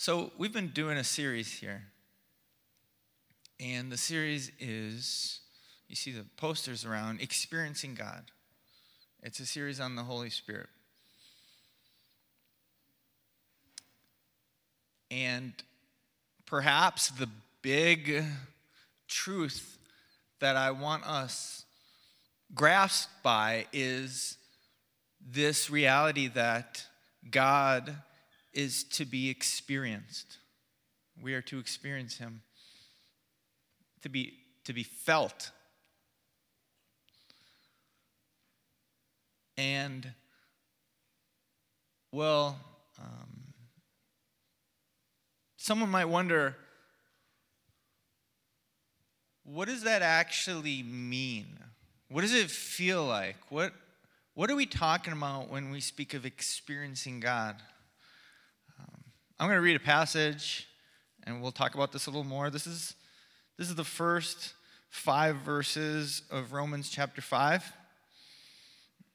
So, we've been doing a series here. And the series is, you see the posters around, Experiencing God. It's a series on the Holy Spirit. And perhaps the big truth that I want us grasped by is this reality that God is to be experienced. We are to experience Him, to be, to be felt. And, well, um, someone might wonder what does that actually mean? What does it feel like? What, what are we talking about when we speak of experiencing God? I'm going to read a passage and we'll talk about this a little more. This is, this is the first five verses of Romans chapter 5.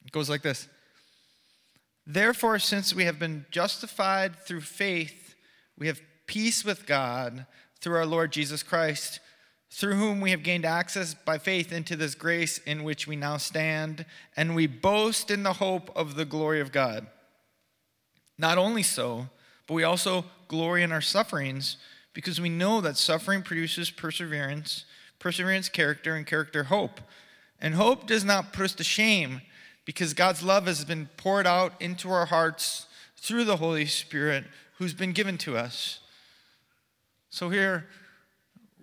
It goes like this Therefore, since we have been justified through faith, we have peace with God through our Lord Jesus Christ, through whom we have gained access by faith into this grace in which we now stand, and we boast in the hope of the glory of God. Not only so, but we also glory in our sufferings because we know that suffering produces perseverance, perseverance, character, and character, hope. And hope does not put us to shame because God's love has been poured out into our hearts through the Holy Spirit who's been given to us. So here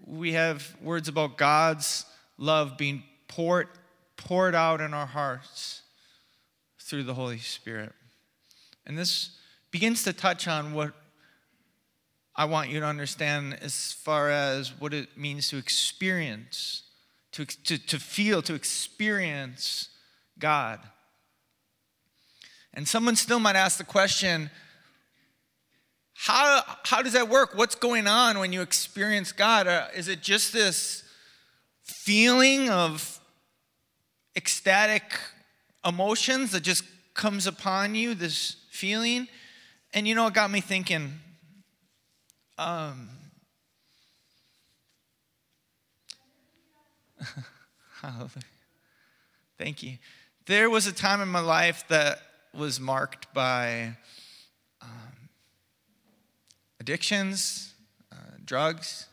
we have words about God's love being poured, poured out in our hearts through the Holy Spirit. And this begins to touch on what I want you to understand as far as what it means to experience, to, to, to feel, to experience God. And someone still might ask the question how, how does that work? What's going on when you experience God? Is it just this feeling of ecstatic emotions that just comes upon you, this feeling? And you know, it got me thinking. Um, Thank you. There was a time in my life that was marked by um, addictions, uh, drugs.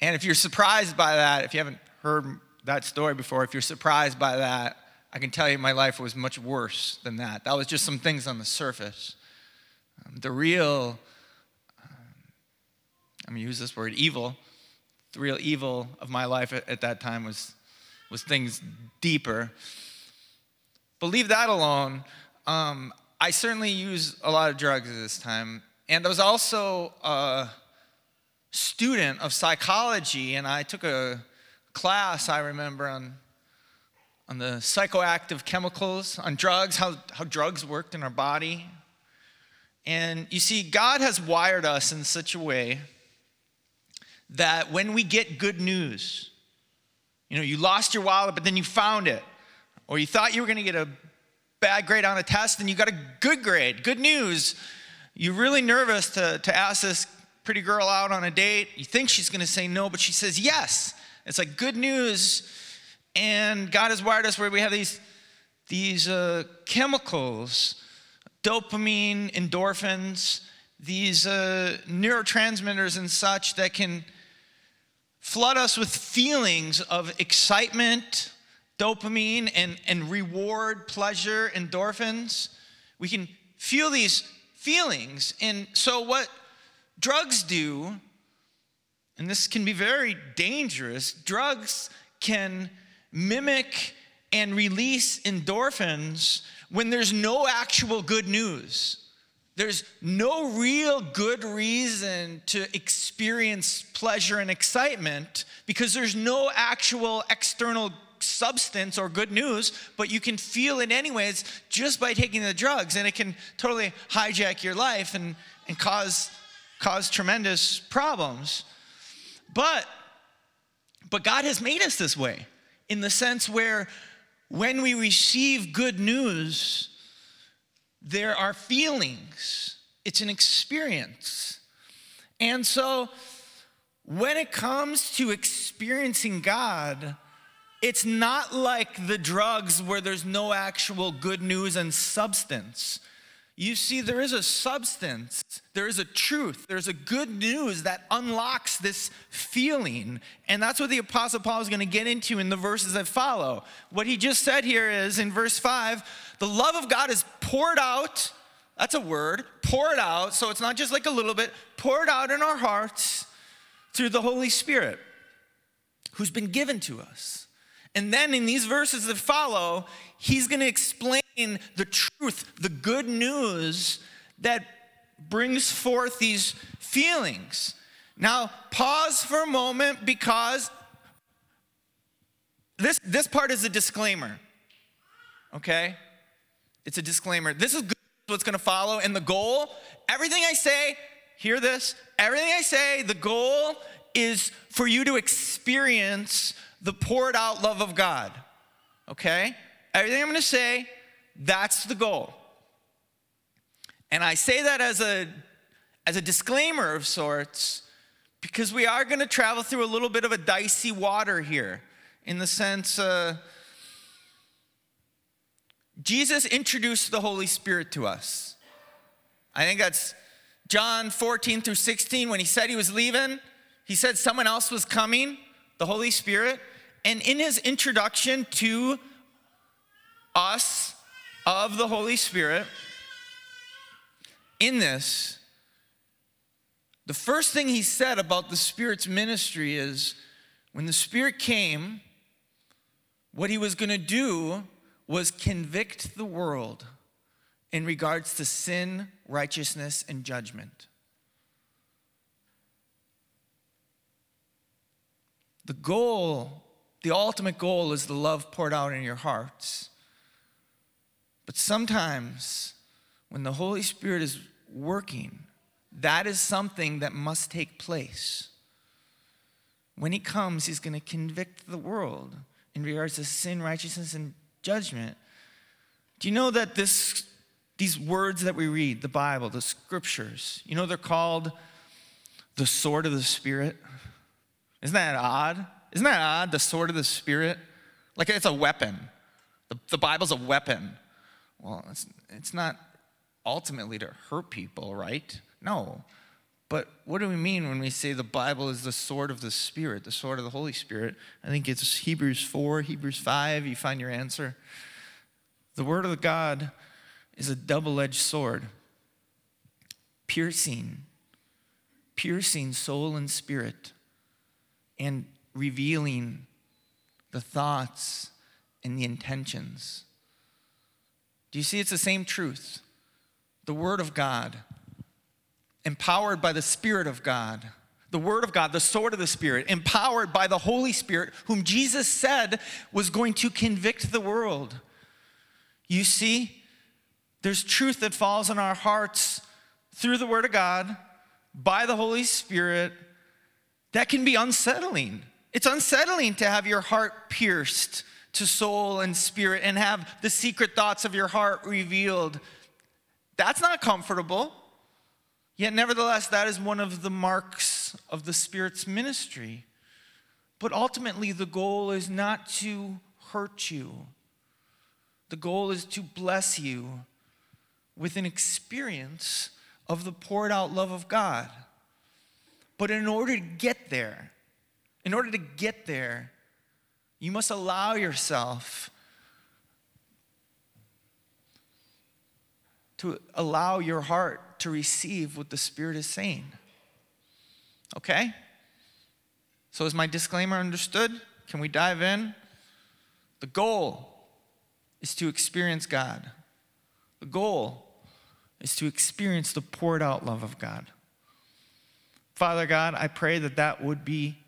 And if you're surprised by that, if you haven't heard that story before, if you're surprised by that, I can tell you my life was much worse than that. That was just some things on the surface. Um, the real, um, I'm going to use this word, evil, the real evil of my life at, at that time was, was things deeper. But leave that alone. Um, I certainly used a lot of drugs at this time. And I was also a student of psychology, and I took a class, I remember, on, on the psychoactive chemicals, on drugs, how, how drugs worked in our body. And you see, God has wired us in such a way that when we get good news, you know, you lost your wallet, but then you found it or you thought you were going to get a bad grade on a test and you got a good grade. Good news. You're really nervous to, to ask this pretty girl out on a date. You think she's going to say no, but she says yes. It's like good news. And God has wired us where we have these, these uh, chemicals, dopamine, endorphins, these uh, neurotransmitters and such that can flood us with feelings of excitement, dopamine and, and reward, pleasure, endorphins. We can feel these feelings. And so, what drugs do, and this can be very dangerous, drugs can mimic and release endorphins when there's no actual good news. There's no real good reason to experience pleasure and excitement because there's no actual external substance or good news, but you can feel it anyways just by taking the drugs, and it can totally hijack your life and, and cause, cause tremendous problems. But, but God has made us this way in the sense where when we receive good news, there are feelings it's an experience. And so, when it comes to experiencing God, it's not like the drugs where there's no actual good news and substance. You see, there is a substance, there is a truth, there's a good news that unlocks this feeling. And that's what the Apostle Paul is going to get into in the verses that follow. What he just said here is in verse 5 the love of God is poured out. That's a word, poured out. So it's not just like a little bit, poured out in our hearts through the Holy Spirit who's been given to us. And then in these verses that follow, he's going to explain the truth, the good news that brings forth these feelings. Now, pause for a moment because this, this part is a disclaimer. Okay? It's a disclaimer. This is what's to follow, and the goal, everything I say, hear this, everything I say, the goal is for you to experience the poured out love of God. Okay? Everything I'm to say, that's the goal. And I say that as a as a disclaimer of sorts because we are going to travel through a little bit of a dicey water here in the sense uh, Jesus introduced the Holy Spirit to us. I think that's John 14 through 16 when he said he was leaving, he said someone else was coming, the Holy Spirit. And in his introduction to us of the Holy Spirit, in this, the first thing he said about the Spirit's ministry is when the Spirit came, what he was going to do was convict the world in regards to sin, righteousness, and judgment. The goal the ultimate goal is the love poured out in your hearts. But sometimes, when the Holy Spirit is working, that is something that must take place. When He comes, He's going to convict the world in regards to sin, righteousness, and judgment. Do you know that this, these words that we read, the Bible, the scriptures, you know they're called the sword of the Spirit? Isn't that odd? Isn't that odd? The sword of the Spirit? Like it's a weapon. The, the Bible's a weapon. Well, it's, it's not ultimately to hurt people, right? No. But what do we mean when we say the Bible is the sword of the Spirit, the sword of the Holy Spirit? I think it's Hebrews 4, Hebrews 5, you find your answer. The Word of God is a double edged sword, piercing, piercing soul and spirit, and revealing the thoughts and the intentions. Do you see it's the same truth? The Word of God, empowered by the Spirit of God. The Word of God, the sword of the Spirit, empowered by the Holy Spirit, whom Jesus said was going to convict the world. You see, there's truth that falls on our hearts through the Word of God, by the Holy Spirit, that can be unsettling. It's unsettling to have your heart pierced to soul and spirit and have the secret thoughts of your heart revealed. That's not comfortable. Yet, nevertheless, that is one of the marks of the Spirit's ministry. But ultimately, the goal is not to hurt you, the goal is to bless you with an experience of the poured out love of God. But in order to get there, in order to get there, you must allow yourself to allow your heart to receive what the Spirit is saying. Okay? So, is my disclaimer understood? Can we dive in? The goal is to experience God. The goal is to experience the poured out love of God. Father God, I pray that that would be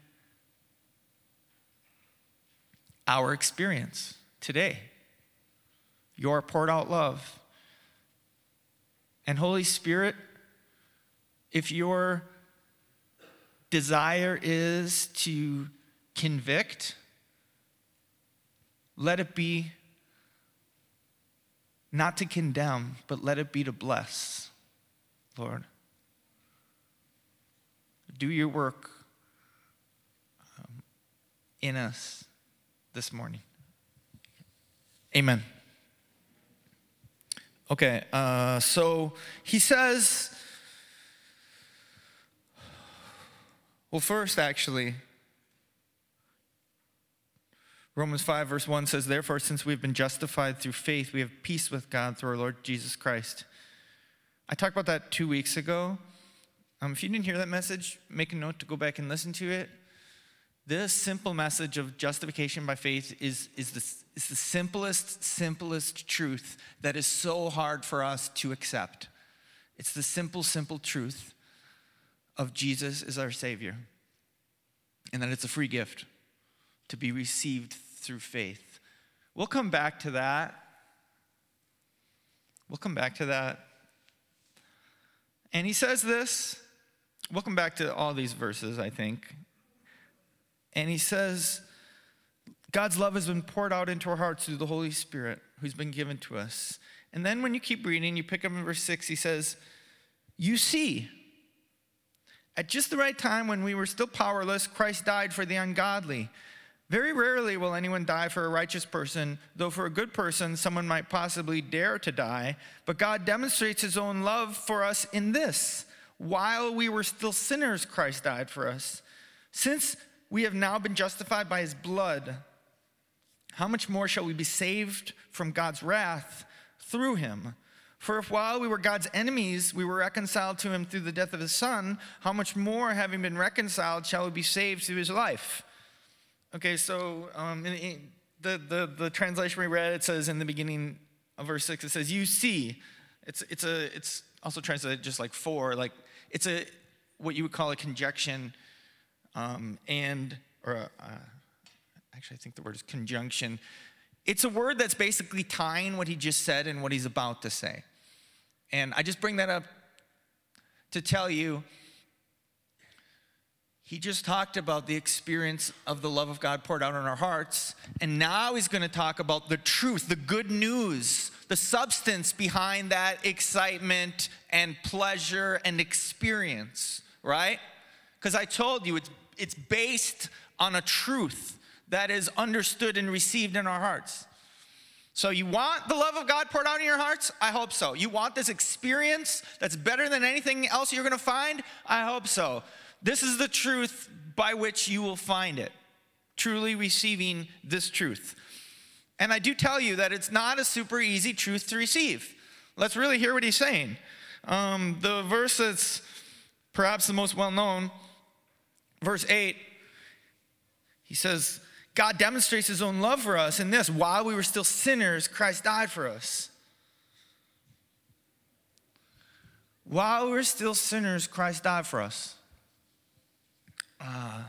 our experience today. Your poured out love. And Holy Spirit, if your desire is to convict, let it be not to condemn, but let it be to bless. Lord. Do your work um, in us this morning. Amen. Okay, uh, so he says, well, first, actually, Romans 5, verse 1 says, Therefore, since we've been justified through faith, we have peace with God through our Lord Jesus Christ. I talked about that two weeks ago. Um, if you didn't hear that message, make a note to go back and listen to it. This simple message of justification by faith is, is, the, is the simplest, simplest truth that is so hard for us to accept. It's the simple, simple truth of Jesus is our Savior and that it's a free gift to be received through faith. We'll come back to that. We'll come back to that. And he says this. We'll come back to all these verses, I think. And he says, God's love has been poured out into our hearts through the Holy Spirit who's been given to us. And then when you keep reading, you pick up in verse 6, he says, You see, at just the right time when we were still powerless, Christ died for the ungodly. Very rarely will anyone die for a righteous person, though for a good person, someone might possibly dare to die. But God demonstrates his own love for us in this while we were still sinners, Christ died for us. Since we have now been justified by his blood, how much more shall we be saved from God's wrath through him? For if while we were God's enemies, we were reconciled to him through the death of his son, how much more, having been reconciled, shall we be saved through his life? Okay, so um, in, in the, the, the translation we read, it says in the beginning of verse 6, it says, You see. It's, it's, a, it's also translated just like for, like it's a what you would call a conjunction, um, and, or uh, actually, I think the word is conjunction. It's a word that's basically tying what he just said and what he's about to say. And I just bring that up to tell you he just talked about the experience of the love of God poured out on our hearts. And now he's going to talk about the truth, the good news, the substance behind that excitement and pleasure and experience, right? Because I told you it's, it's based on a truth that is understood and received in our hearts. So, you want the love of God poured out in your hearts? I hope so. You want this experience that's better than anything else you're gonna find? I hope so. This is the truth by which you will find it, truly receiving this truth. And I do tell you that it's not a super easy truth to receive. Let's really hear what he's saying. Um, the verse that's perhaps the most well known, verse 8, he says, God demonstrates his own love for us in this while we were still sinners, Christ died for us. While we we're still sinners, Christ died for us. Uh,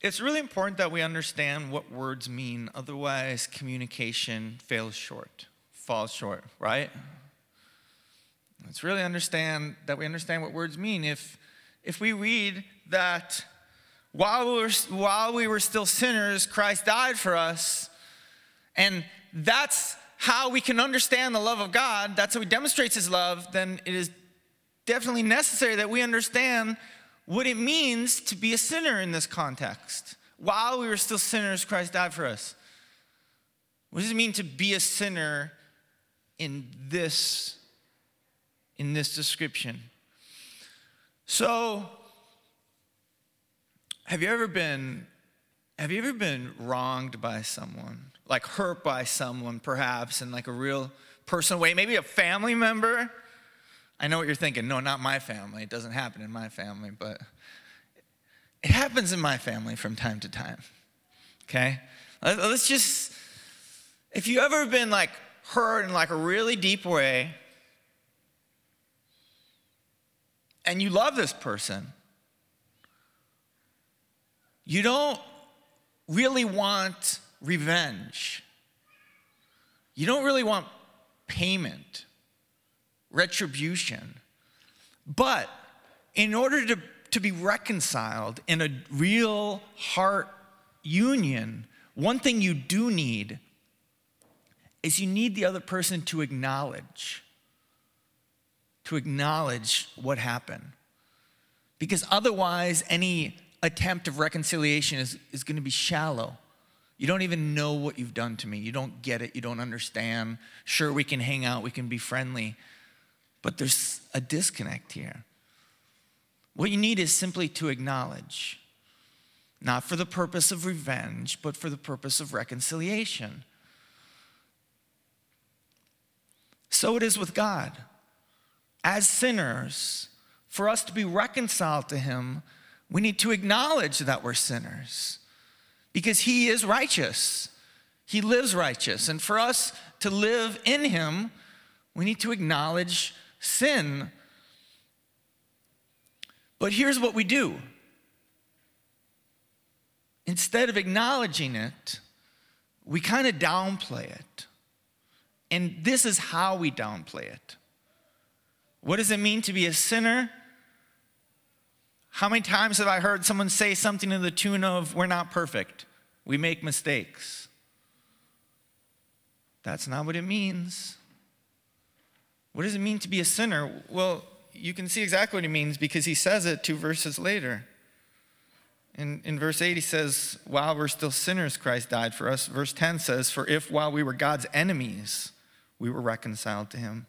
it's really important that we understand what words mean, otherwise, communication fails short, falls short, right? Let's really understand that we understand what words mean. If, if we read that while we, were, while we were still sinners, Christ died for us, and that's how we can understand the love of God, that's how he demonstrates his love, then it is definitely necessary that we understand what it means to be a sinner in this context. While we were still sinners, Christ died for us. What does it mean to be a sinner in this in this description? So, have you ever been have you ever been wronged by someone? Like hurt by someone perhaps in like a real personal way, maybe a family member? I know what you're thinking. No, not my family. It doesn't happen in my family, but it happens in my family from time to time. Okay? Let's just, if you ever been like hurt in like a really deep way, and you love this person, you don't really want revenge. You don't really want payment retribution. But in order to, to be reconciled in a real heart union, one thing you do need is you need the other person to acknowledge, to acknowledge what happened. Because otherwise, any attempt of reconciliation is, is going to be shallow. You don't even know what you've done to me. You don't get it. You don't understand. Sure, we can hang out, we can be friendly, but there's a disconnect here. What you need is simply to acknowledge, not for the purpose of revenge, but for the purpose of reconciliation. So it is with God. As sinners, for us to be reconciled to Him, we need to acknowledge that we're sinners because He is righteous. He lives righteous. And for us to live in Him, we need to acknowledge sin. But here's what we do instead of acknowledging it, we kind of downplay it. And this is how we downplay it. What does it mean to be a sinner? How many times have I heard someone say something to the tune of, We're not perfect, we make mistakes? That's not what it means. What does it mean to be a sinner? Well, you can see exactly what he means because he says it two verses later. In, in verse 8, he says, While we're still sinners, Christ died for us. Verse 10 says, For if while we were God's enemies, we were reconciled to him.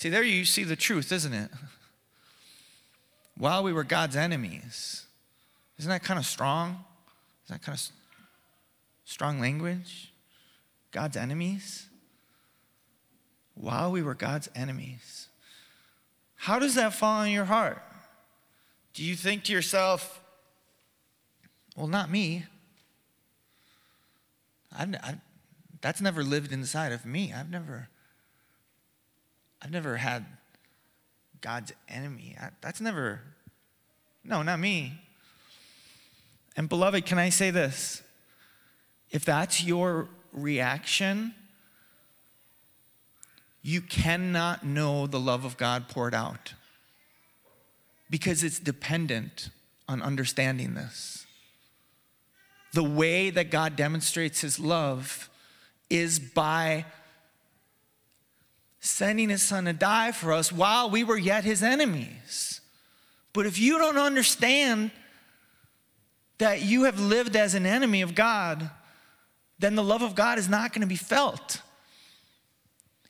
See, there you see the truth, isn't it? while we were God's enemies. Isn't that kind of strong? Is that kind of strong language? God's enemies? While we were God's enemies. How does that fall in your heart? Do you think to yourself, well, not me? I, I, that's never lived inside of me. I've never, I've never had God's enemy. That's never, no, not me. And beloved, can I say this? If that's your reaction, you cannot know the love of God poured out because it's dependent on understanding this. The way that God demonstrates his love is by sending his son to die for us while we were yet his enemies. But if you don't understand that you have lived as an enemy of God, then the love of God is not going to be felt.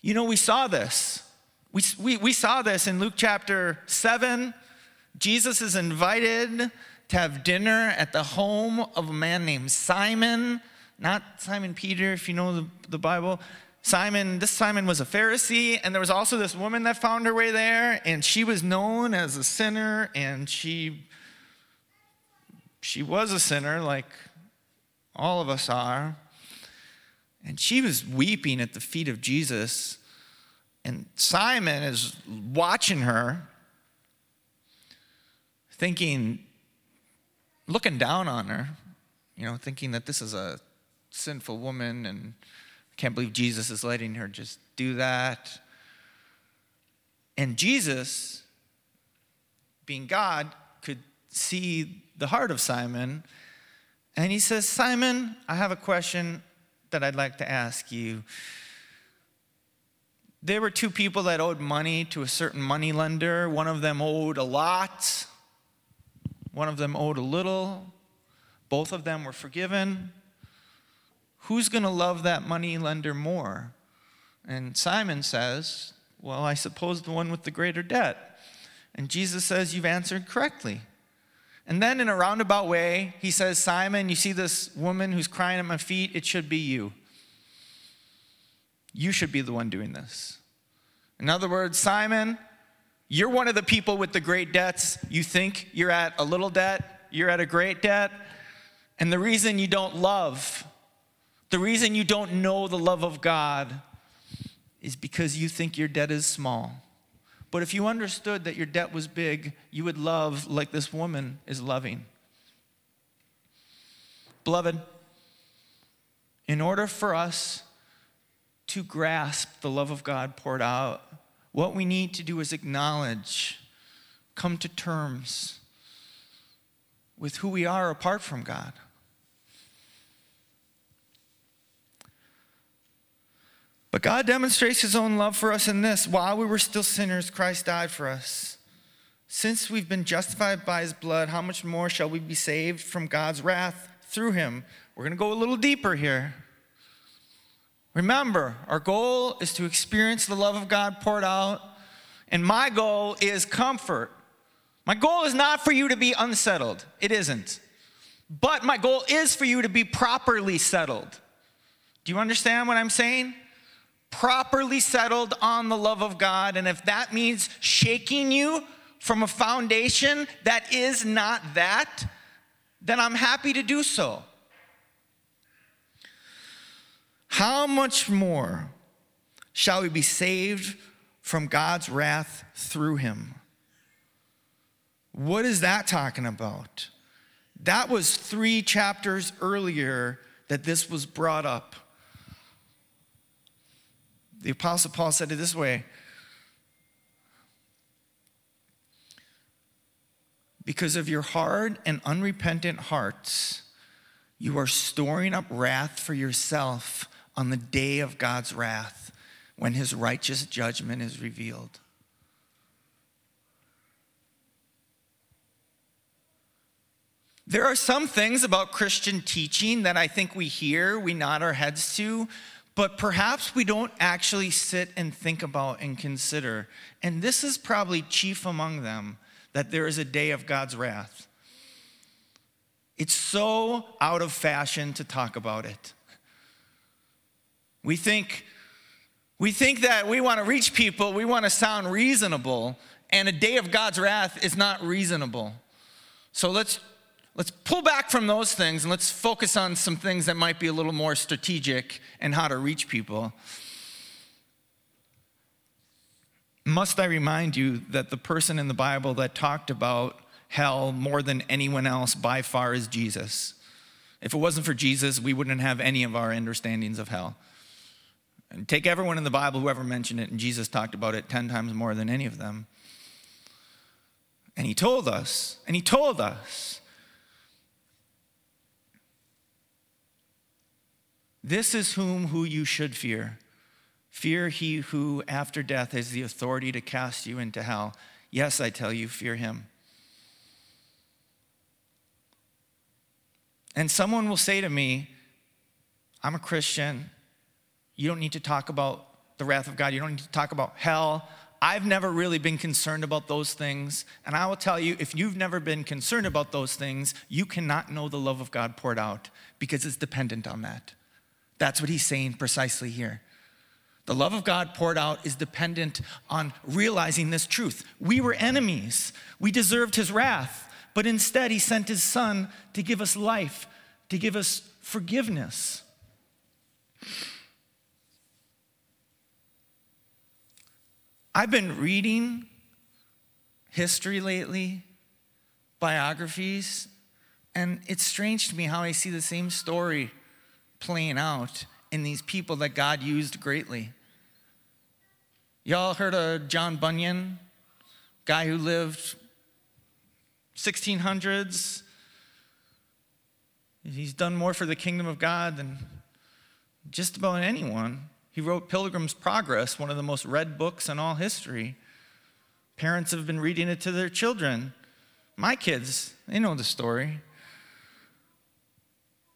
You know, we saw this. We, we, we saw this in Luke chapter 7. Jesus is invited to have dinner at the home of a man named Simon, not Simon Peter, if you know the, the Bible. Simon, this Simon was a Pharisee, and there was also this woman that found her way there, and she was known as a sinner, and she she was a sinner like all of us are. And she was weeping at the feet of Jesus, and Simon is watching her, thinking, looking down on her, you know, thinking that this is a sinful woman and can't believe Jesus is letting her just do that. And Jesus, being God, could see the heart of Simon. And he says, Simon, I have a question that I'd like to ask you. There were two people that owed money to a certain money lender. One of them owed a lot, one of them owed a little. Both of them were forgiven who's going to love that money lender more? And Simon says, Well, I suppose the one with the greater debt. And Jesus says, You've answered correctly. And then, in a roundabout way, he says, Simon, you see this woman who's crying at my feet? It should be you. You should be the one doing this. In other words, Simon, you're one of the people with the great debts. You think you're at a little debt, you're at a great debt. And the reason you don't love the reason you don't know the love of God is because you think your debt is small. But if you understood that your debt was big, you would love like this woman is loving. Beloved, in order for us to grasp the love of God poured out, what we need to do is acknowledge, come to terms with who we are apart from God. But God demonstrates his own love for us in this while we were still sinners, Christ died for us. Since we've been justified by his blood, how much more shall we be saved from God's wrath through him? We're going to go a little deeper here. Remember, our goal is to experience the love of God poured out, and my goal is comfort. My goal is not for you to be unsettled, it isn't. But my goal is for you to be properly settled. Do you understand what I'm saying? Properly settled on the love of God, and if that means shaking you from a foundation that is not that, then I'm happy to do so. How much more shall we be saved from God's wrath through him? What is that talking about? That was three chapters earlier that this was brought up. The Apostle Paul said it this way Because of your hard and unrepentant hearts, you are storing up wrath for yourself on the day of God's wrath when his righteous judgment is revealed. There are some things about Christian teaching that I think we hear, we nod our heads to, but perhaps we don't actually sit and think about and consider. And this is probably chief among them that there is a day of God's wrath. It's so out of fashion to talk about it. We think, we think that we want to reach people, we want to sound reasonable, and a day of God's wrath is not reasonable. So let's, let's pull back from those things and let's focus on some things that might be a little more strategic and how to reach people. Must I remind you that the person in the Bible that talked about hell more than anyone else by far is Jesus? If it wasn't for Jesus, we wouldn't have any of our understandings of hell. And take everyone in the Bible, whoever mentioned it, and Jesus talked about it 10 times more than any of them. And he told us, and he told us, this is whom who you should fear. Fear he who after death has the authority to cast you into hell. Yes, I tell you, fear him. And someone will say to me, I'm a Christian. You don't need to talk about the wrath of God. You don't need to talk about hell. I've never really been concerned about those things. And I will tell you, if you've never been concerned about those things, you cannot know the love of God poured out because it's dependent on that. That's what he's saying precisely here. The love of God poured out is dependent on realizing this truth. We were enemies, we deserved his wrath, but instead he sent his son to give us life, to give us forgiveness. I've been reading history lately, biographies, and it's strange to me how I see the same story playing out in these people that God used greatly. Y'all heard of John Bunyan, guy who lived 1600s? He's done more for the kingdom of God than just about anyone. He wrote Pilgrim's Progress, one of the most read books in all history. Parents have been reading it to their children. My kids, they know the story.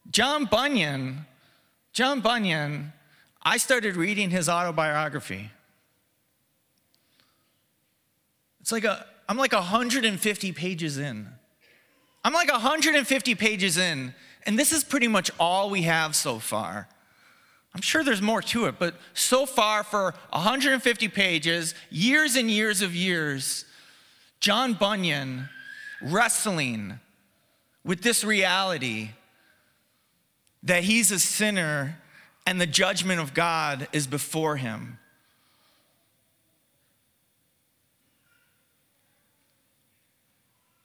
John Bunyan, John Bunyan, I started reading his autobiography. It's like a, I'm like 150 pages in. I'm like 150 pages in, and this is pretty much all we have so far. I'm sure there's more to it, but so far for 150 pages, years and years of years, John Bunyan wrestling with this reality that he's a sinner and the judgment of God is before him.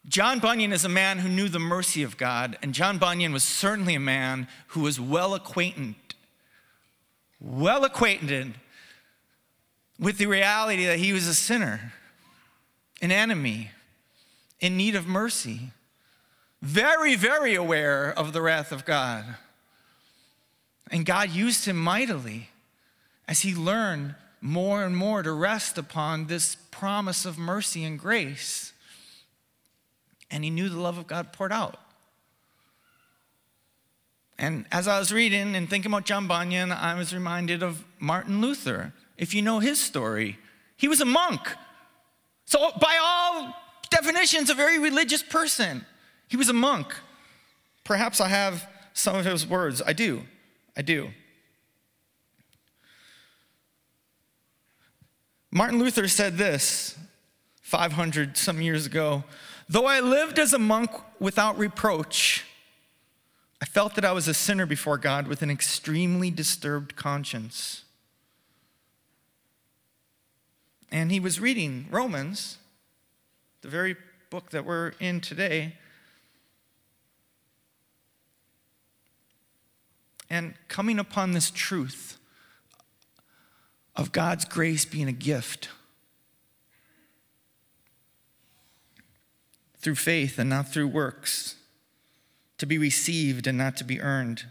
John Bunyan is a man who knew the mercy of God, and John Bunyan was certainly a man who was well acquainted well acquainted with the reality that he was a sinner, an enemy, in need of mercy, very, very aware of the wrath of God. And God used him mightily. as he learned more and more to rest upon this promise of mercy and grace. And he knew the love of God poured out. And as I was reading and thinking about John Bunyan, I was reminded of Martin Luther. If you know his story, he was a monk. So, by all definitions, a very religious person. He was a monk. Perhaps I have some of his words. I do. I do. Martin Luther said this 500 some years ago Though I lived as a monk without reproach, I felt that I was a sinner before God with an extremely disturbed conscience. And he was reading Romans, the very book that we're in today. And coming upon this truth of God's grace being a gift through faith and not through works, to be received and not to be earned.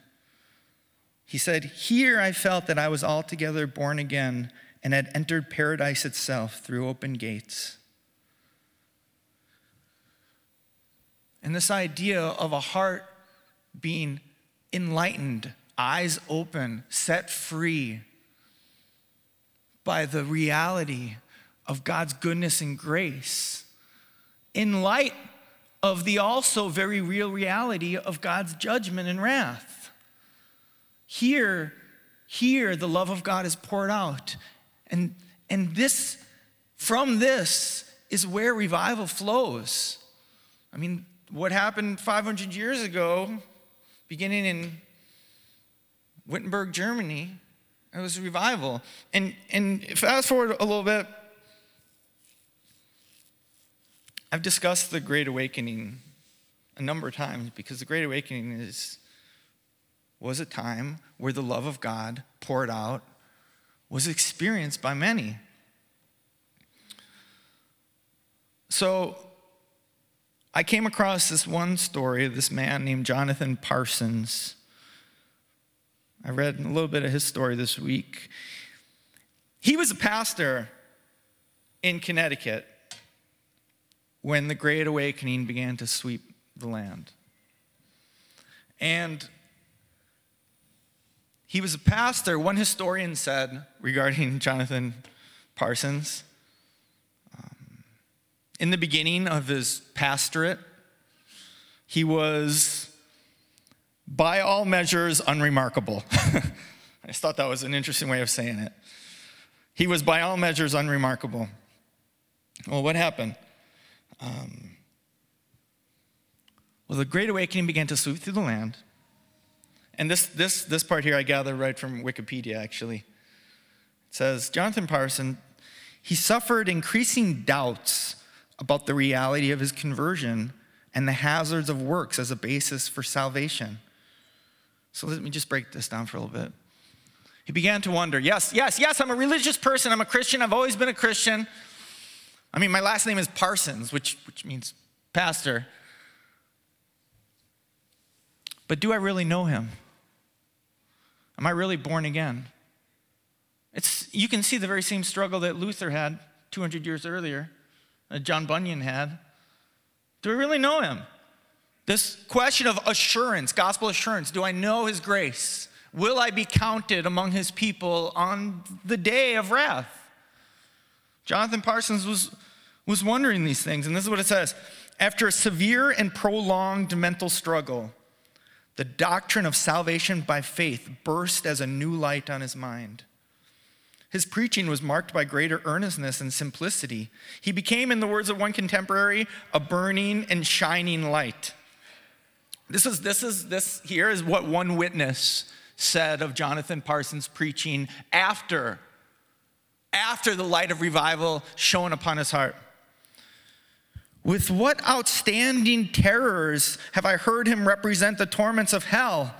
He said, Here I felt that I was altogether born again and had entered paradise itself through open gates. And this idea of a heart being enlightened, eyes open, set free by the reality of God's goodness and grace in light of the also very real reality of God's judgment and wrath. Here, here, the love of God is poured out. And, and this, from this, is where revival flows. I mean, what happened 500 years ago, beginning in Wittenberg, Germany, it was a revival. And, and fast forward a little bit, I've discussed the Great Awakening a number of times because the Great Awakening is, was a time where the love of God poured out, was experienced by many. So I came across this one story of this man named Jonathan Parsons. I read a little bit of his story this week. He was a pastor in Connecticut when the Great Awakening began to sweep the land. And he was a pastor. One historian said regarding Jonathan Parsons um, in the beginning of his pastorate, he was by all measures unremarkable. I just thought that was an interesting way of saying it. He was by all measures unremarkable. Well, what happened? Um, well, the Great Awakening began to sweep through the land. And this, this, this part here I gather right from Wikipedia, actually. It says Jonathan Parson, he suffered increasing doubts about the reality of his conversion and the hazards of works as a basis for salvation. So let me just break this down for a little bit. He began to wonder yes, yes, yes, I'm a religious person. I'm a Christian. I've always been a Christian. I mean, my last name is Parsons, which, which means pastor. But do I really know him? Am I really born again? It's, you can see the very same struggle that Luther had 200 years earlier, that John Bunyan had. Do I really know him? This question of assurance, gospel assurance do I know his grace? Will I be counted among his people on the day of wrath? Jonathan Parsons was, was wondering these things, and this is what it says. After a severe and prolonged mental struggle, the doctrine of salvation by faith burst as a new light on his mind. His preaching was marked by greater earnestness and simplicity. He became, in the words of one contemporary, a burning and shining light. This is this is this here is what one witness said of Jonathan Parsons preaching after after the light of revival shone upon his heart. With what outstanding terrors have I heard him represent the torments of hell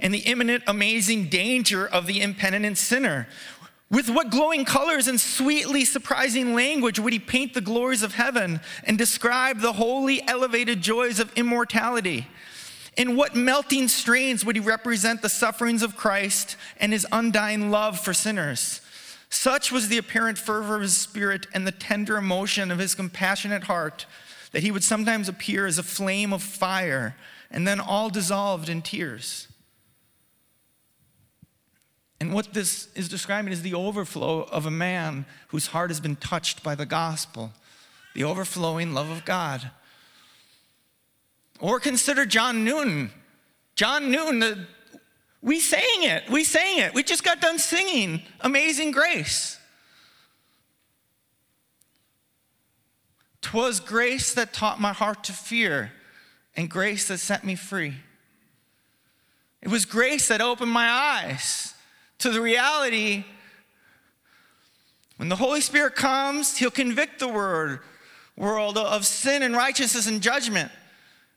and the imminent, amazing danger of the impenitent sinner? With what glowing colors and sweetly surprising language would he paint the glories of heaven and describe the holy, elevated joys of immortality? In what melting strains would he represent the sufferings of Christ and his undying love for sinners? Such was the apparent fervor of his spirit and the tender emotion of his compassionate heart that he would sometimes appear as a flame of fire and then all dissolved in tears. And what this is describing is the overflow of a man whose heart has been touched by the gospel, the overflowing love of God. Or consider John Newton. John Newton, the, we sang it. We sang it. We just got done singing Amazing Grace. Twas grace that taught my heart to fear, and grace that set me free. It was grace that opened my eyes to the reality when the Holy Spirit comes, He'll convict the word, world of sin and righteousness and judgment.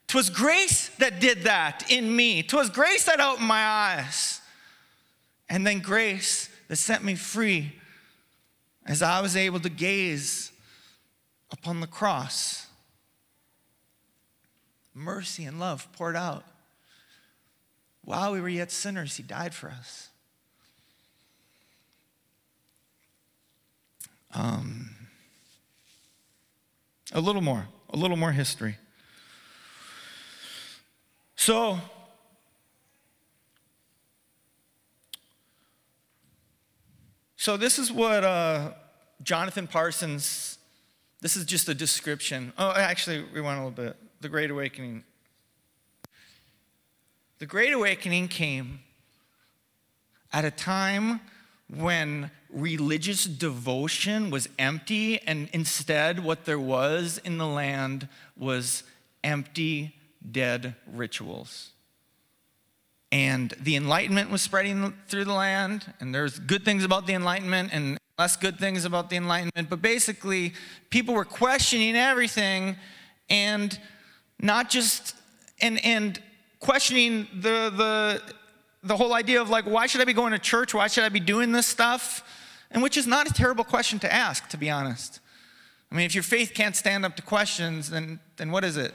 Twas grace that did that in me. Twas grace that opened my eyes. And then grace that set me free as I was able to gaze upon the cross. Mercy and love poured out. While we were yet sinners, He died for us. Um, a little more, a little more history. So, so this is what uh, Jonathan Parsons, this is just a description. Oh, actually, we went a little bit. The Great Awakening. The Great Awakening came at a time when religious devotion was empty, and instead, what there was in the land was empty dead rituals. And the Enlightenment was spreading through the land, and there's good things about the Enlightenment and less good things about the Enlightenment. But basically, people were questioning everything and not just, and, and questioning the, the, the whole idea of like, why should I be going to church? Why should I be doing this stuff? And which is not a terrible question to ask, to be honest. I mean, if your faith can't stand up to questions, then, then what is it?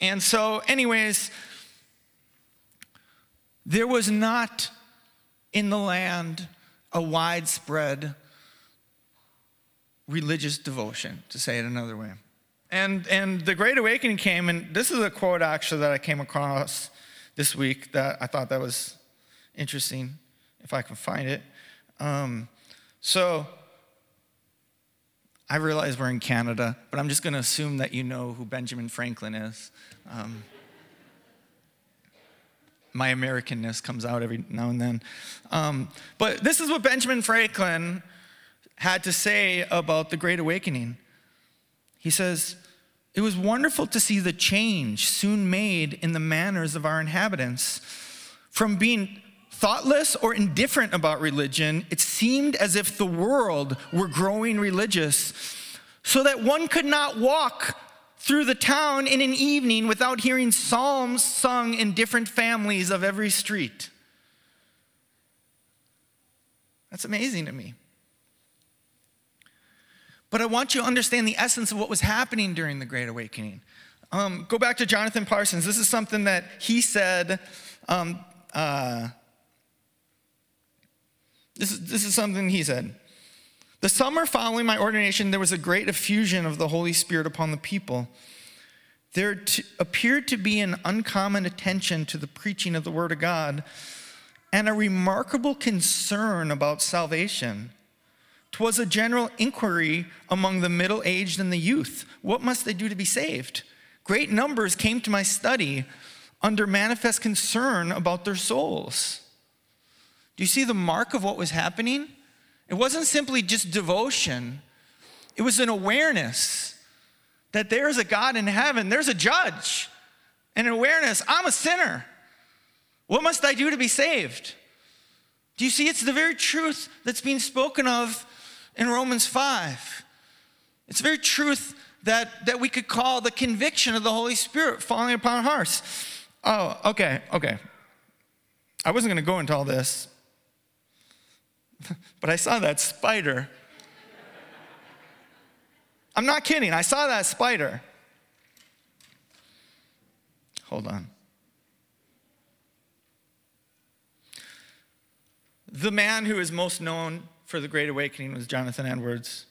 And so, anyways, there was not in the land a widespread religious devotion, to say it another way. And, and the Great Awakening came, and this is a quote actually that I came across this week that I thought that was interesting, if I can find it. Um, so, I realize we're in Canada, but I'm just going to assume that you know who Benjamin Franklin is. Um, my Americanness comes out every now and then. Um, but this is what Benjamin Franklin had to say about the Great Awakening. He says, It was wonderful to see the change soon made in the manners of our inhabitants. From being thoughtless or indifferent about religion, it seemed as if the world were growing religious, so that one could not walk through the town in an evening without hearing psalms sung in different families of every street. That's amazing to me. But I want you to understand the essence of what was happening during the Great Awakening. Um, go back to Jonathan Parsons. This is something that he said. Um, uh, this is, this is something he said. The summer following my ordination, there was a great effusion of the Holy Spirit upon the people. There t- appeared to be an uncommon attention to the preaching of the Word of God and a remarkable concern about salvation. 'Twas a general inquiry among the middle aged and the youth what must they do to be saved? Great numbers came to my study under manifest concern about their souls. Do you see the mark of what was happening? It wasn't simply just devotion, it was an awareness that there's a God in heaven, there's a judge, and an awareness I'm a sinner. What must I do to be saved? Do you see? It's the very truth that's being spoken of in Romans 5. It's the very truth that, that we could call the conviction of the Holy Spirit falling upon hearts. Oh, okay, okay. I wasn't going to go into all this, but I saw that spider. I'm not kidding. I saw that spider. Hold on. The man who is most known for the Great Awakening was Jonathan Edwards.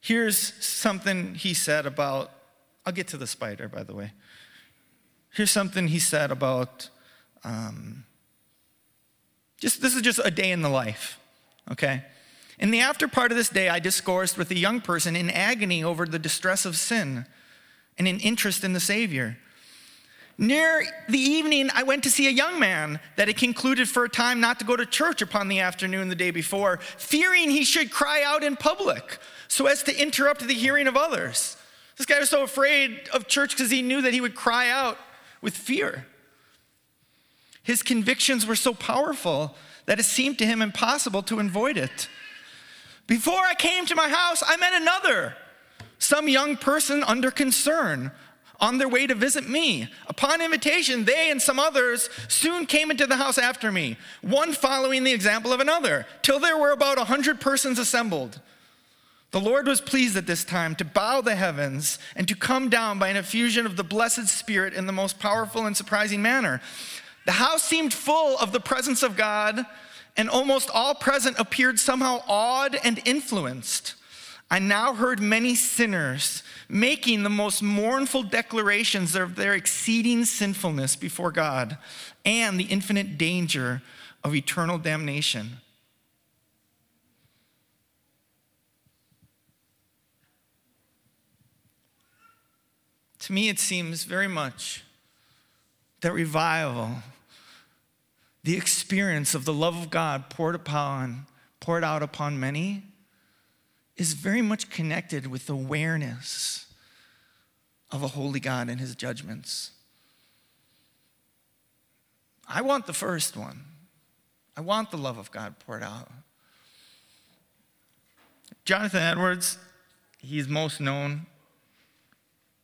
Here's something he said about, I'll get to the spider, by the way. Here's something he said about um, just this is just a day in the life, okay? In the after part of this day, I discoursed with a young person in agony over the distress of sin and an interest in the Savior. Near the evening, I went to see a young man that had concluded for a time not to go to church upon the afternoon the day before, fearing he should cry out in public so as to interrupt the hearing of others. This guy was so afraid of church because he knew that he would cry out with fear. His convictions were so powerful that it seemed to him impossible to avoid it. Before I came to my house, I met another, some young person under concern, on their way to visit me. Upon invitation, they and some others soon came into the house after me, one following the example of another, till there were about a hundred persons assembled. The Lord was pleased at this time to bow the heavens and to come down by an effusion of the blessed Spirit in the most powerful and surprising manner. The house seemed full of the presence of God and almost all present appeared somehow awed and influenced. I now heard many sinners making the most mournful declarations of their exceeding sinfulness before God and the infinite danger of eternal damnation. To me, it seems very much that revival the experience of the love of God poured upon, poured out upon many, is very much connected with awareness of a holy God and his judgments. I want the first one. I want the love of God poured out. Jonathan Edwards, he's most known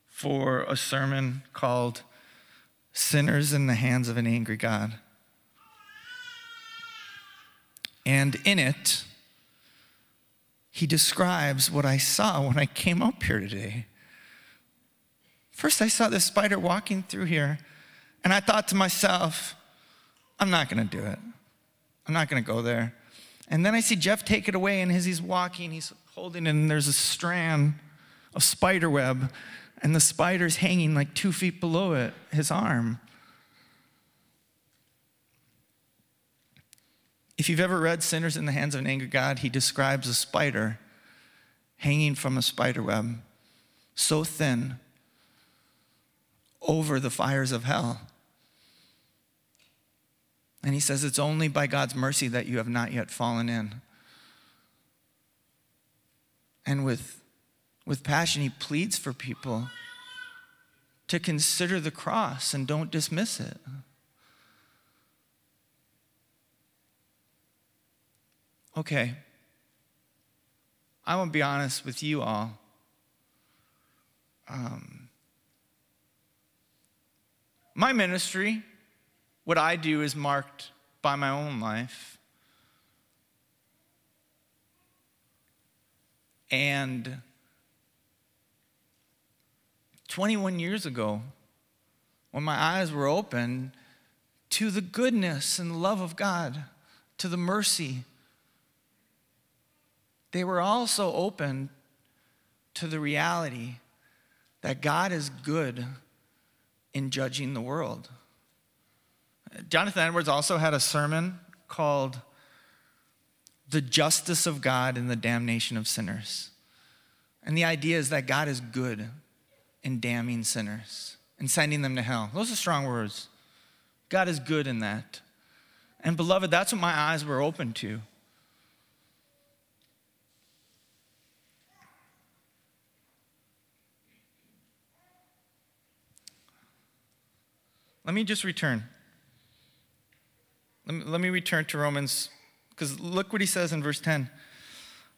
for a sermon called Sinners in the Hands of an Angry God. And in it, he describes what I saw when I came up here today. First, I saw this spider walking through here, and I thought to myself, I'm not gonna do it. I'm not gonna go there. And then I see Jeff take it away, and as he's walking, he's holding it, and there's a strand of spider web, and the spider's hanging like two feet below it, his arm. If you've ever read Sinners in the Hands of an Angry God, he describes a spider hanging from a spider web so thin over the fires of hell. And he says, It's only by God's mercy that you have not yet fallen in. And with, with passion, he pleads for people to consider the cross and don't dismiss it. Okay, I want to be honest with you all. Um, my ministry, what I do, is marked by my own life. And 21 years ago, when my eyes were open to the goodness and the love of God, to the mercy they were also open to the reality that God is good in judging the world. Jonathan Edwards also had a sermon called The Justice of God and the Damnation of Sinners. And the idea is that God is good in damning sinners and sending them to hell. Those are strong words. God is good in that. And beloved, that's what my eyes were open to. Let me just return. Let me, let me return to Romans, because look what he says in verse 10.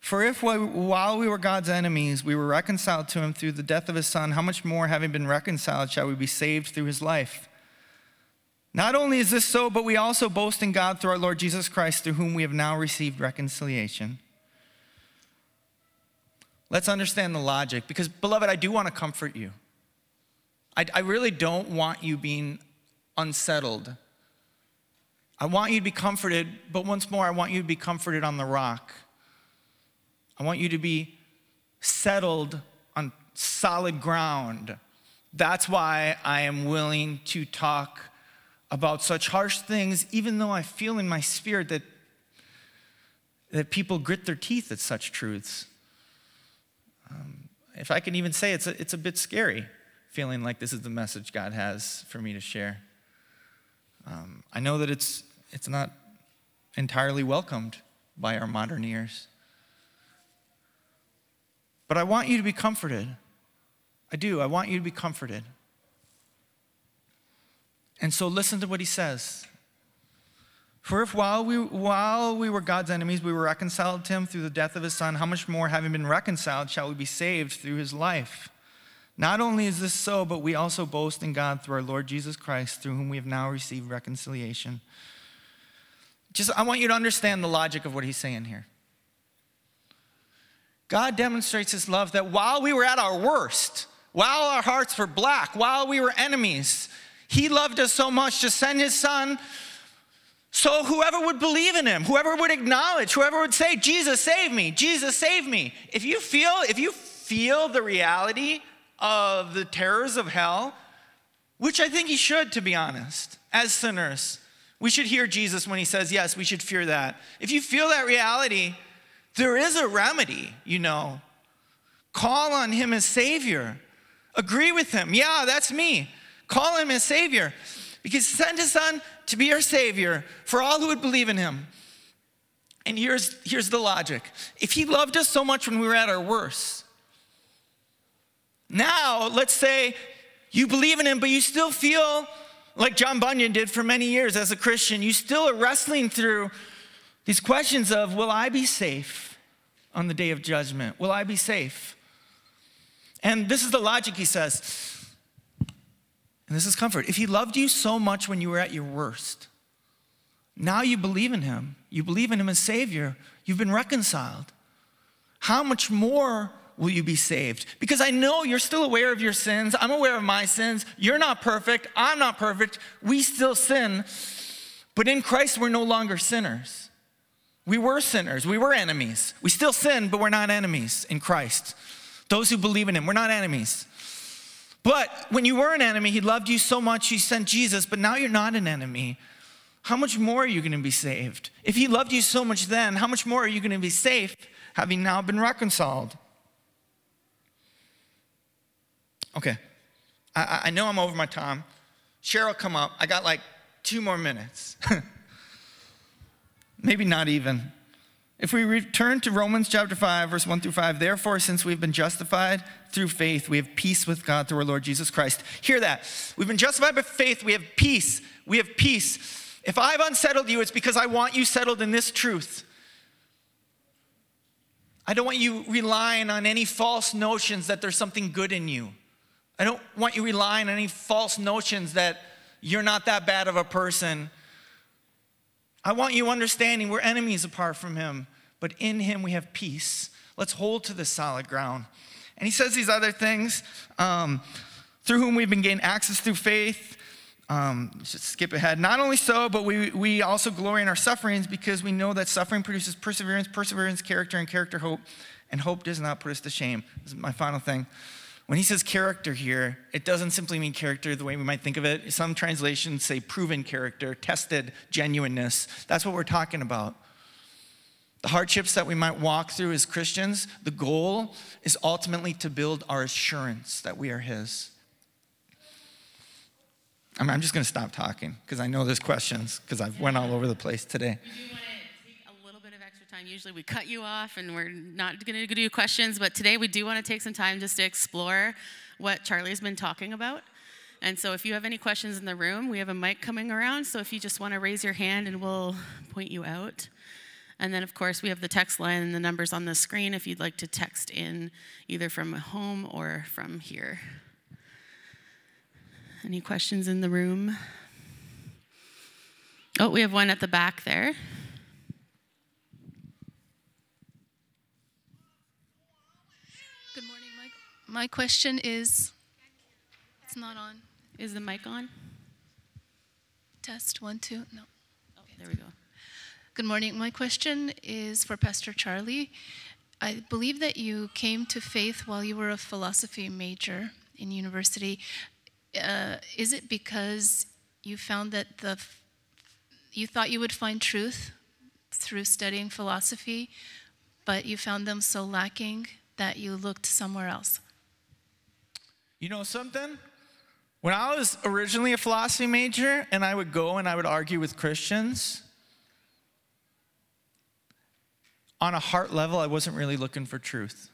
For if while we were God's enemies, we were reconciled to him through the death of his son, how much more, having been reconciled, shall we be saved through his life? Not only is this so, but we also boast in God through our Lord Jesus Christ, through whom we have now received reconciliation. Let's understand the logic, because, beloved, I do want to comfort you. I, I really don't want you being unsettled I want you to be comforted, but once more, I want you to be comforted on the rock. I want you to be settled on solid ground. That's why I am willing to talk about such harsh things, even though I feel in my spirit that, that people grit their teeth at such truths. Um, if I can even say it's a, it's a bit scary, feeling like this is the message God has for me to share. Um, I know that it's, it's not entirely welcomed by our modern ears. But I want you to be comforted. I do. I want you to be comforted. And so listen to what he says. For if while we, while we were God's enemies, we were reconciled to him through the death of his son, how much more, having been reconciled, shall we be saved through his life? Not only is this so, but we also boast in God through our Lord Jesus Christ, through whom we have now received reconciliation. Just, I want you to understand the logic of what he's saying here. God demonstrates his love that while we were at our worst, while our hearts were black, while we were enemies, he loved us so much to send his son. So whoever would believe in him, whoever would acknowledge, whoever would say, Jesus, save me, Jesus, save me. If you feel, if you feel the reality of the terrors of hell, which I think you should, to be honest, as sinners, we should hear Jesus when he says, yes, we should fear that. If you feel that reality, there is a remedy, you know. Call on him as Savior. Agree with him. Yeah, that's me. Call him as Savior because he sent his son to be our Savior for all who would believe in him. And here's, here's the logic if he loved us so much when we were at our worst, now let's say you believe in him, but you still feel like John Bunyan did for many years as a Christian. You still are wrestling through these questions of will I be safe on the day of judgment? Will I be safe? And this is the logic he says and this is comfort. If he loved you so much when you were at your worst, now you believe in him. You believe in him as Savior. You've been reconciled. How much more will you be saved? Because I know you're still aware of your sins. I'm aware of my sins. You're not perfect. I'm not perfect. We still sin. But in Christ, we're no longer sinners. We were sinners. We were enemies. We still sin, but we're not enemies in Christ. Those who believe in him, we're not enemies. But when you were an enemy, he loved you so much, he sent Jesus, but now you're not an enemy. How much more are you going to be saved? If he loved you so much then, how much more are you going to be safe having now been reconciled? Okay, I, I know I'm over my time. Cheryl, come up. I got like two more minutes. Maybe not even. If we return to Romans chapter 5, verse 1 through 5, therefore, since we've been justified through faith, we have peace with God through our Lord Jesus Christ. Hear that. We've been justified by faith, we have peace. We have peace. If I've unsettled you, it's because I want you settled in this truth. I don't want you relying on any false notions that there's something good in you. I don't want you relying on any false notions that you're not that bad of a person I want you understanding we're enemies apart from him, but in him we have peace. Let's hold to the solid ground. And he says these other things um, through whom we've been gained access through faith. Um, just skip ahead. Not only so, but we, we also glory in our sufferings because we know that suffering produces perseverance, perseverance, character, and character, hope. And hope does not put us to shame. This is my final thing. When he says character here, it doesn't simply mean character the way we might think of it. Some translations say proven character, tested genuineness. That's what we're talking about. The hardships that we might walk through as Christians, the goal is ultimately to build our assurance that we are His. I'm just going to stop talking because I know there's questions because I've went all over the place today time. Usually we cut you off and we're not going to do questions, but today we do want to take some time just to explore what Charlie's been talking about. And so if you have any questions in the room, we have a mic coming around. So if you just want to raise your hand and we'll point you out. And then, of course, we have the text line and the numbers on the screen if you'd like to text in either from home or from here. Any questions in the room? Oh, we have one at the back there. My question is it's not on. Is the mic on? Test one, two. No. Okay. There we go. Good morning. My question is for Pastor Charlie. I believe that you came to faith while you were a philosophy major in university. Uh, is it because you found that the you thought you would find truth through studying philosophy, but you found them so lacking that you looked somewhere else? You know something? When I was originally a philosophy major and I would go and I would argue with Christians, on a heart level, I wasn't really looking for truth.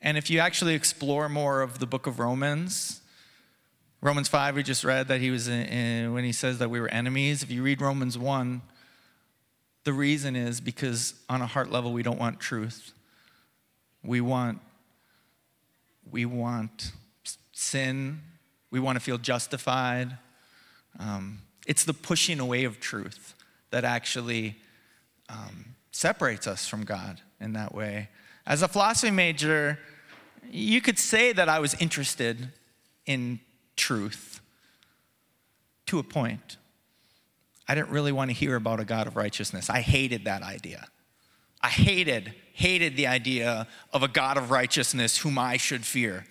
And if you actually explore more of the book of Romans, Romans 5, we just read that he was in, in, when he says that we were enemies. If you read Romans 1, the reason is because on a heart level, we don't want truth. We want, we want sin. We want to feel justified. Um, it's the pushing away of truth that actually um, separates us from God in that way. As a philosophy major, you could say that I was interested in truth to a point. I didn't really want to hear about a God of righteousness. I hated that idea. I hated, hated the idea of a God of righteousness whom I should fear.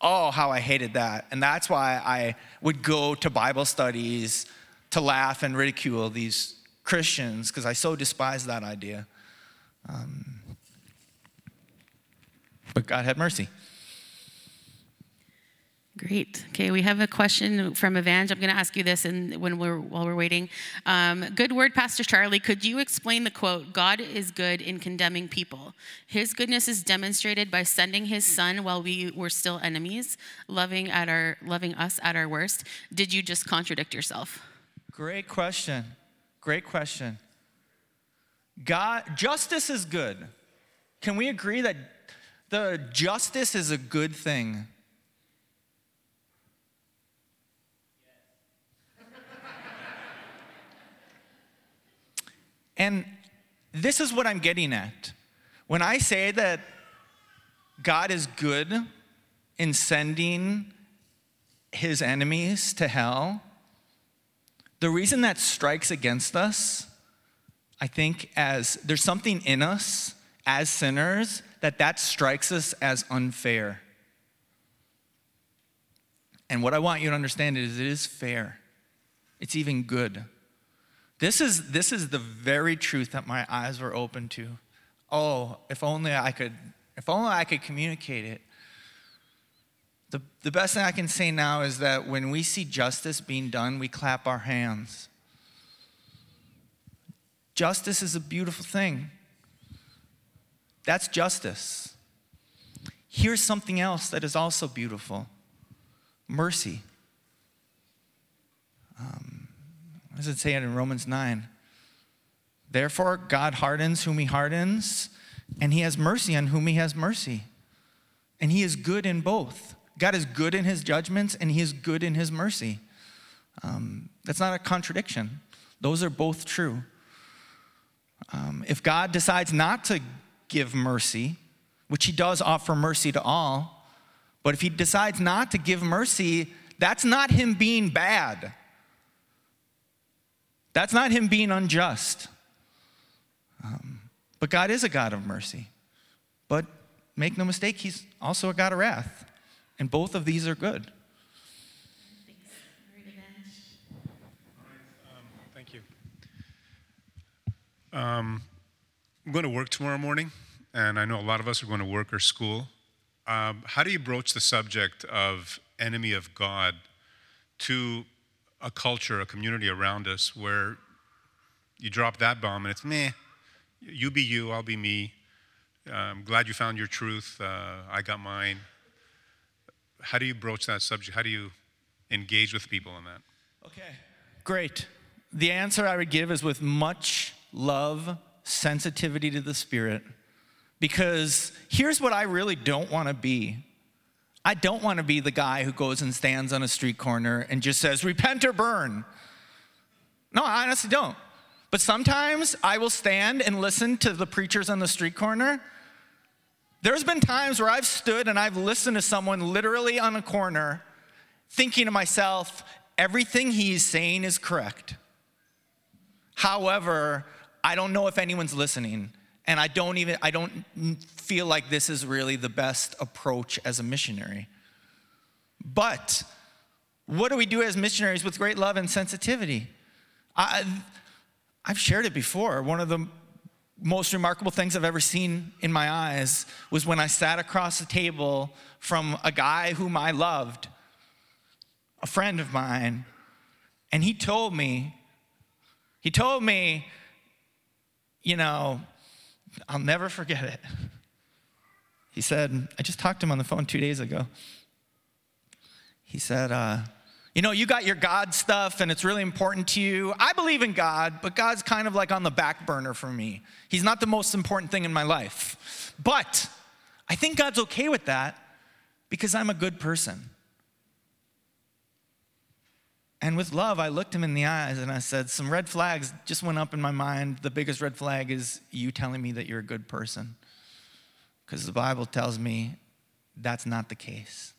Oh, how I hated that. And that's why I would go to Bible studies to laugh and ridicule these Christians because I so despised that idea. Um, but God had mercy. Great. Okay, we have a question from Evange. I'm going to ask you this, and when we're while we're waiting, um, good word, Pastor Charlie. Could you explain the quote? God is good in condemning people. His goodness is demonstrated by sending His Son while we were still enemies, loving at our loving us at our worst. Did you just contradict yourself? Great question. Great question. God, justice is good. Can we agree that the justice is a good thing? And this is what I'm getting at. When I say that God is good in sending his enemies to hell, the reason that strikes against us, I think, as there's something in us as sinners that that strikes us as unfair. And what I want you to understand is it is fair. It's even good. This is, this is the very truth that my eyes were open to. Oh, if only I could, if only I could communicate it. The, the best thing I can say now is that when we see justice being done, we clap our hands. Justice is a beautiful thing. That's justice. Here's something else that is also beautiful mercy. Um, what does it say in Romans 9? Therefore, God hardens whom he hardens, and he has mercy on whom he has mercy. And he is good in both. God is good in his judgments and he is good in his mercy. Um, that's not a contradiction, those are both true. Um, if God decides not to give mercy, which he does offer mercy to all, but if he decides not to give mercy, that's not him being bad. That's not him being unjust. Um, but God is a God of mercy. But make no mistake, he's also a God of wrath. And both of these are good. Thank you. Um, I'm going to work tomorrow morning, and I know a lot of us are going to work or school. Um, how do you broach the subject of enemy of God to a culture, a community around us where you drop that bomb and it's meh, you be you, I'll be me. I'm glad you found your truth, uh, I got mine how do you broach that subject? How do you engage with people on that? Okay, great. The answer I would give is with much love, sensitivity to the Spirit, because here's what I really don't want to be. I don't want to be the guy who goes and stands on a street corner and just says, repent or burn. No, I honestly don't. But sometimes I will stand and listen to the preachers on the street corner there's been times where I've stood and I've listened to someone literally on a corner thinking to myself, everything he's saying is correct. However, I don't know if anyone's listening, and I don't even I don't feel like this is really the best approach as a missionary. But what do we do as missionaries with great love and sensitivity? I, I've shared it before. One of the most remarkable things I've ever seen in my eyes was when I sat across the table from a guy whom I loved, a friend of mine, and he told me, he told me, you know, I'll never forget it. He said, I just talked to him on the phone two days ago. He said, uh, you know, you got your God stuff and it's really important to you. I believe in God, but God's kind of like on the back burner for me. He's not the most important thing in my life. But I think God's okay with that because I'm a good person. And with love, I looked him in the eyes and I said, Some red flags just went up in my mind. The biggest red flag is you telling me that you're a good person. Because the Bible tells me that's not the case.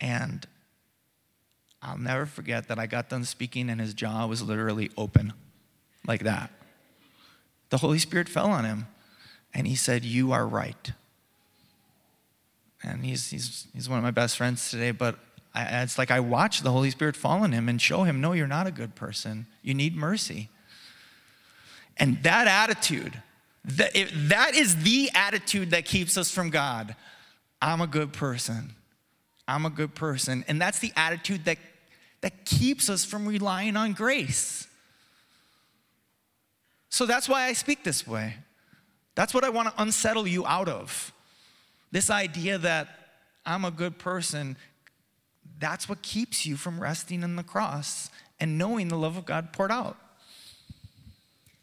And I'll never forget that I got done speaking and his jaw was literally open like that. The Holy Spirit fell on him and he said, You are right. And he's, he's, he's one of my best friends today, but I, it's like I watch the Holy Spirit fall on him and show him, No, you're not a good person. You need mercy. And that attitude, that, is the attitude that keeps us from God. I'm a good person. I'm a good person. And that's the attitude that that keeps us from relying on grace. So that's why I speak this way. That's what I want to unsettle you out of. This idea that I'm a good person, that's what keeps you from resting in the cross and knowing the love of God poured out.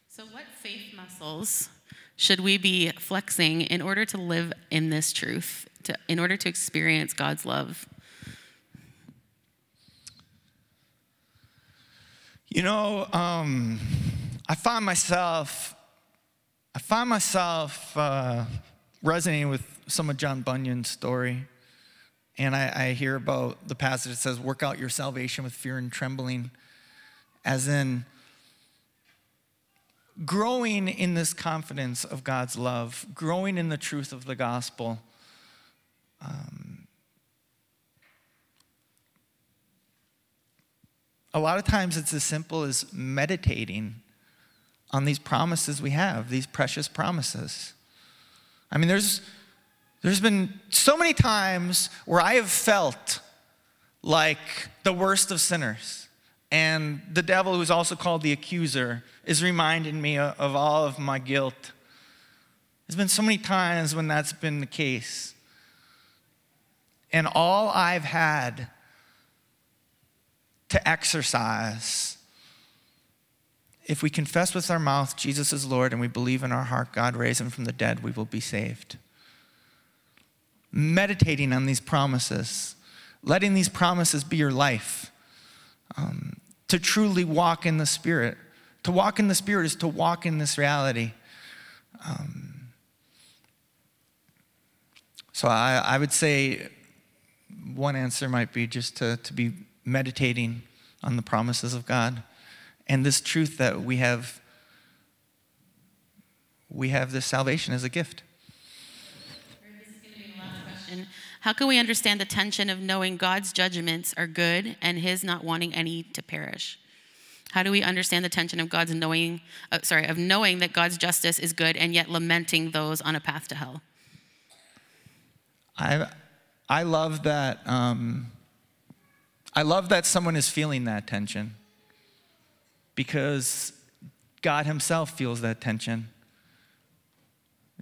So, what faith muscles should we be flexing in order to live in this truth, to, in order to experience God's love? You know, um, I find myself, I find myself uh, resonating with some of John Bunyan's story. And I, I hear about the passage that says, work out your salvation with fear and trembling, as in growing in this confidence of God's love, growing in the truth of the gospel. Um, a lot of times it's as simple as meditating on these promises we have, these precious promises. I mean, there's, there's been so many times where I have felt like the worst of sinners. And the devil, who's also called the accuser, is reminding me of all of my guilt. There's been so many times when that's been the case. And all I've had to exercise. If we confess with our mouth Jesus is Lord and we believe in our heart God raised him from the dead, we will be saved. Meditating on these promises, letting these promises be your life, um, to truly walk in the Spirit. To walk in the Spirit is to walk in this reality. Um, so I, I would say one answer might be just to, to be meditating on the promises of God and this truth that we have we have this salvation as a gift. How can we understand the tension of knowing God's judgments are good and his not wanting any to perish? How do we understand the tension of God's knowing, uh, sorry, of knowing that God's justice is good and yet lamenting those on a path to hell? I, I love that um, I love that someone is feeling that tension because God Himself feels that tension.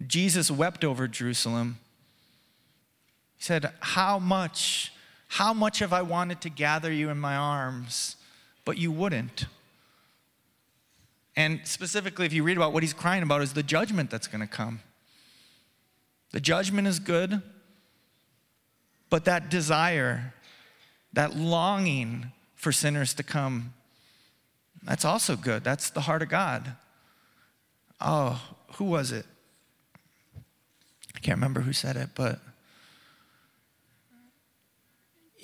Jesus wept over Jerusalem. Said, How much, how much have I wanted to gather you in my arms, but you wouldn't? And specifically, if you read about what he's crying about, is the judgment that's going to come. The judgment is good, but that desire that longing for sinners to come, that's also good. That's the heart of God. Oh, who was it? I can't remember who said it, but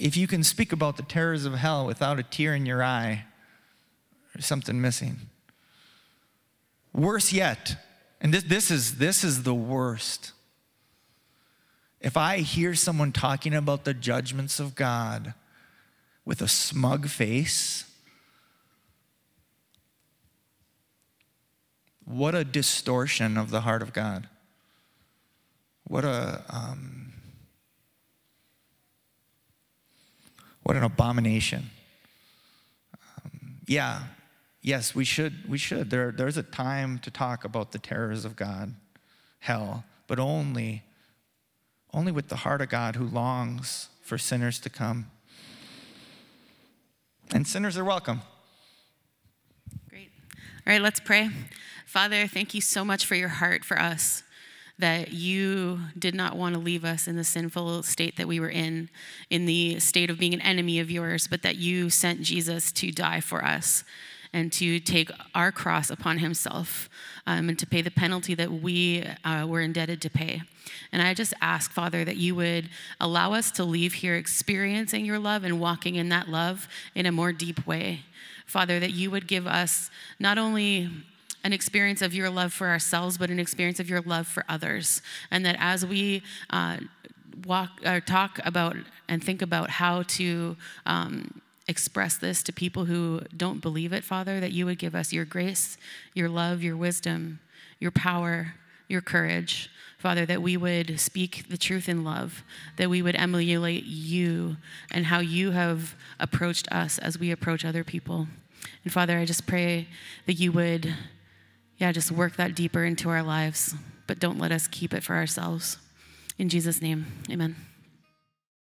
if you can speak about the terrors of hell without a tear in your eye, there's something missing. Worse yet, and this, this, is, this is the worst. If I hear someone talking about the judgments of God with a smug face, what a distortion of the heart of God. What a um, what an abomination. Um, yeah, yes, we should. We should. There, there's a time to talk about the terrors of God, hell, but only, only with the heart of God who longs for sinners to come. And sinners are welcome. Great. All right, let's pray. Father, thank you so much for your heart for us that you did not want to leave us in the sinful state that we were in, in the state of being an enemy of yours, but that you sent Jesus to die for us and to take our cross upon himself um, and to pay the penalty that we uh, were indebted to pay. And I just ask, Father, that you would allow us to leave here experiencing your love and walking in that love in a more deep way. Father, that you would give us not only an experience of your love for ourselves, but an experience of your love for others. And that as we uh, walk or talk about and think about how to um, express this to people who don't believe it, Father, that you would give us your grace, your love, your wisdom, your power, your courage. Father, that we would speak the truth in love, that we would emulate you and how you have approached us as we approach other people. And Father, I just pray that you would yeah, just work that deeper into our lives, but don't let us keep it for ourselves. In Jesus' name, amen.